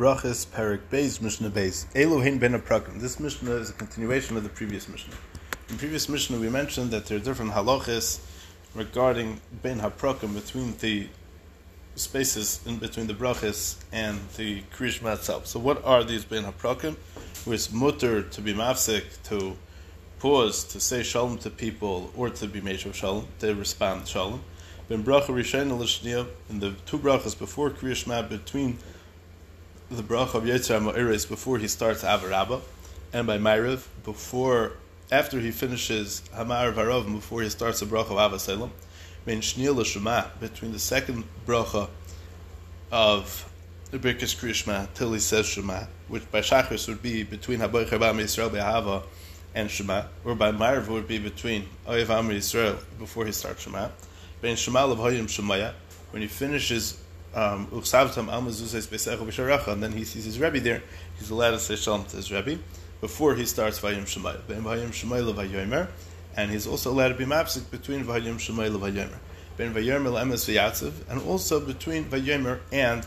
Brachas Perik Beis Mishnah Beis Elohim Ben Aprakim. This Mishnah is a continuation of the previous Mishnah. In previous Mishnah, we mentioned that there are different halachas regarding Ben Haprakim between the spaces in between the brachas and the krishma itself. So, what are these Ben Haprakim? Where it's mutter to be mafsik, to pause, to say shalom to people, or to be made shalom, to respond shalom. Ben bracha l'shniya in the two brachas before krishma between the bracha of Yitzhak Ma'iris before he starts Ahava Rabba, and by Ma'ariv before after he finishes Hamar Varav before he starts the bracha of Shema between the second bracha of the Birkas Krishma till he says Shema, which by Shachris would be between Haboy Chabam Yisrael Behava and Shema, or by Ma'ariv would be between Oyev Amr Yisrael before he starts Shema. Ben Shema Lev Shemaya when he finishes um, and then he sees his Rebbe there, he's allowed to say Shalom to his Rebbe before he starts Vayim Shemayel. Ben Vayim Shemayel Vayomer, and he's also allowed to be mapsik between Vayim Shemayel Vayomer. Ben Vayomer Emes V'yatziv, and also between Vayomer and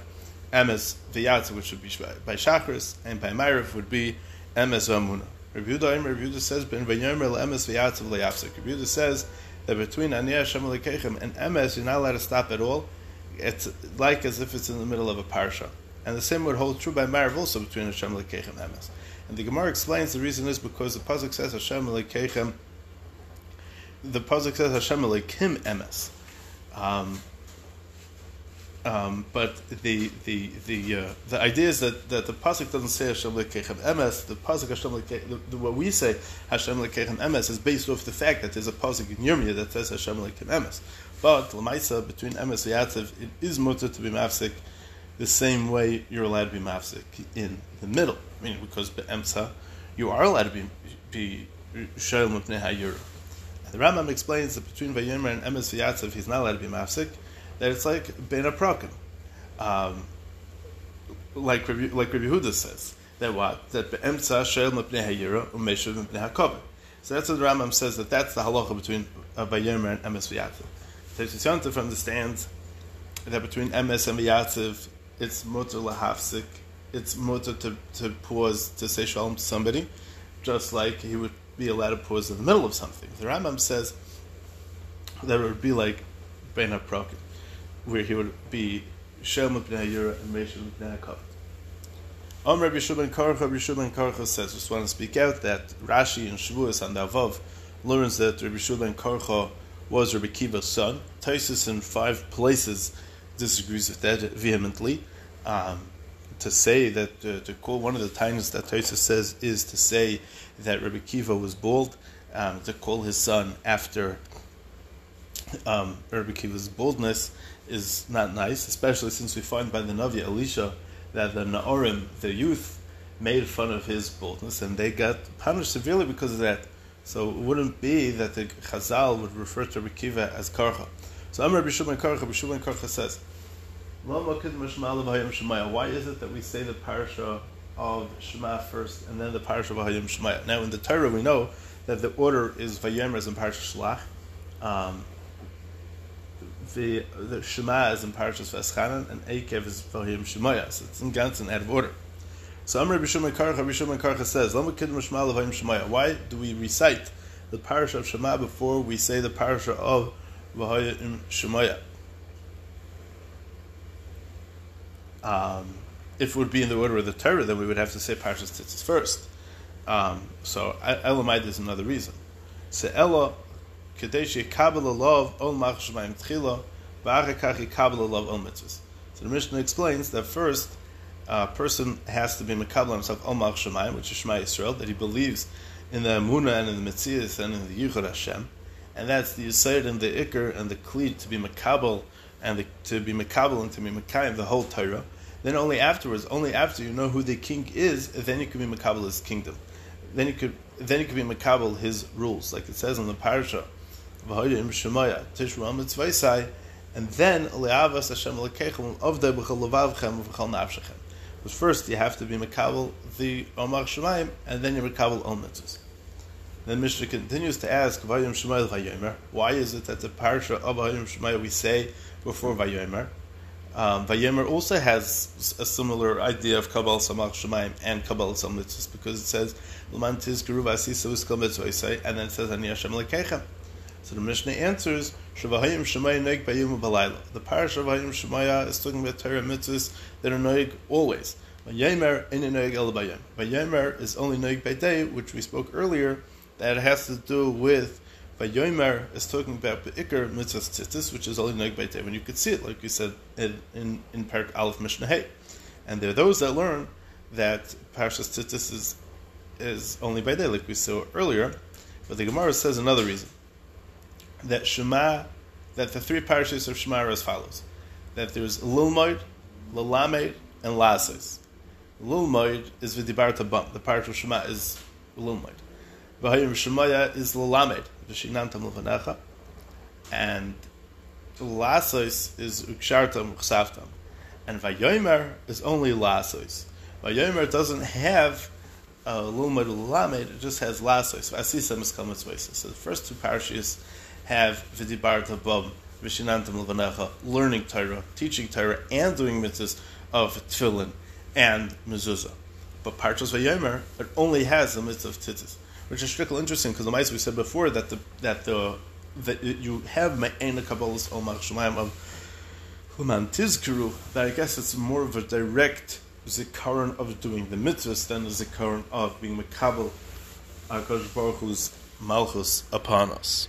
Emes V'yatziv, which would be by Shachris, and by Ma'ariv would be Emes V'amuna. Yehuda, Rabbi says, Ben Emes. Rabbi Yehuda says that between Aniyah Hashem and Emes, you're not allowed to stop at all, it's like as if it's in the middle of a parsha. And the same would hold true by Ma'ariv also between Hashem Lekechem Emes. And the Gemara explains the reason is because the Pasuk says Hashem Lekechem, the Pasuk says Hashem Lekim Emes. Um, um, but the the the uh, the idea is that, that the pasuk doesn't say Hashem lekechem emes. The pasuk Hashem lekechem, what we say Hashem lekechem emes is based off the fact that there's a pasuk in Yirmiyah that says Hashem lekechem emes. But lemaisa between emes and yatziv, it is mutter to be mafsik the same way you're allowed to be mafsik in the middle. I mean, because be'emsa, you are allowed to be be shoyel mipnei hayur. The Rambam explains that between vayomer and emes v'yatziv, he's not allowed to be mafsik that it's like ben aprokim, um, like Rabbi, like Rabbi Huda says that what that beemtza shel mepnei hayira umeshav mepnei hakovet. So that's what the Rambam says that that's the halacha between uh, Vayomer and Emes V'Yatziv. Teisyantif understands that between Emes and V'Yatziv, it's mutter lahafsik, it's mutter to, to pause to say shalom to somebody, just like he would be allowed to pause in the middle of something. The Rambam says that it would be like Ben HaProkim where he would be Shem Yura and Meshach Mipnei HaKavod. Om Rabbi Shulman Karcha, Rabbi Karcha says, just want to speak out that Rashi and Shavuos and Avav learns that Rabbi Shulman Karcha was Rabbi Akiva's son. Tosfos in five places disagrees with that vehemently. Um, to say that, uh, to call one of the times that Tosfos says is to say that Rabbi Akiva was bald, um, to call his son after um, Rabbi Akiva's baldness is not nice, especially since we find by the Navi Elisha that the Naorim, the youth, made fun of his boldness and they got punished severely because of that. So it wouldn't be that the Chazal would refer to Rekiva as Karcha. So Amr Bishulman Karcha, Bishulman Karcha says, why is it that we say the parasha of Shema first and then the parasha of Vayim Shemaya? Now in the Torah we know that the order is Vayemer and Parasha Shlach. Um, the, the Shema is in Parashas Veschanan and Ekev is Vahim Shemaya. So it's in Ganzen out of order. So Amr Bishum Karcha, Bishum Karcha says, Levayim Shemaya. Why do we recite the Parasha of Shema before we say the Parasha of Vahim Shemaya? Um, if it would be in the order of the Torah, then we would have to say Parashas Tzitzis first. Um, so Elamite is another reason. So Ella Yekabel Lov Ol Mach Shemayim Tchila V'achakach Yekabel Lov Ol Mitzvahs. So the Mishnah explains that first a person has to be Mekabel himself Ol Mach Shemayim, which is Shema Yisrael, that he believes in the Amunah and in the Metzias and in the Yichud Hashem, and that's the Yisayid and the Iker and the Kli to be Mekabel and the, to be Mekabel and to be Mekayim the whole Torah. Then only afterwards, only after you know who the king is, then you can be Mekabel his kingdom. Then you could then you could be Mekabel his rules, like it says in the parasha v'hoyim shemaya tishra mitzvaysai, and then le'avas Hashem lekechem avdei b'chal levavchem v'chal nafshechem. But first you have to be mekabel the omar shemayim, and then you're mekabel all mitzvahs. Then Mishnah continues to ask v'hoyim shemayel v'yomer. Why is it that the parsha of v'hoyim shemayel we say before v'yomer? Um, Vayemer also has a similar idea of Kabbalah Samach Shemaim and Kabbalah Sam Mitzvahs because it says and then it says. So the Mishnah answers Shavahayim Shemaya Noig Bayim Balayla. The parish of Vayim Shemaya is talking about Torah mitzvahs that are Noig always. Vayemer in Noig El Bayim. Vayemer is only Noig by day, which we spoke earlier, that has to do with Vayomer is talking about the Iker mitzvahs tzitzis, which is only Noig by day. When you could see it, like you said in in, in Parak Aleph Mishnah Hey. And there are those that learn that Parashas Tzitzis is, is only by day, like we saw earlier. But the Gemara says another reason that Shema, that the three parashas of Shema are as follows: that there's Lilmoid, Lalamed, and Lasis. Lilmoid is Vidibarta Bum. The parish of Shema is Lilmoid. V'hayim Shemaya is Lalamed. V'shinantam Levanecha. And Lasis is Ukshartam Uchsaftam. And Vayomer is only Lasis. Vayomer doesn't have uh, Lilmoid Lalamed, it just has Lasis. Asisa Miskamas So the first two parashas have Vidibarta Bum. Vishinantam Levanecha, learning Torah, teaching Torah, and doing mitzvahs of tefillin and mezuzah. But Parshas Vayomer, it only has the mitzvah of tzitzis, which is strictly interesting because the mice we said before that the that the that you have ma'ena kabbalas omar shemaim of human tizkuru. That I guess it's more of a direct zikaron of doing the mitzvahs than a zikaron of being makabel Hakadosh Baruch Hu's malchus upon us.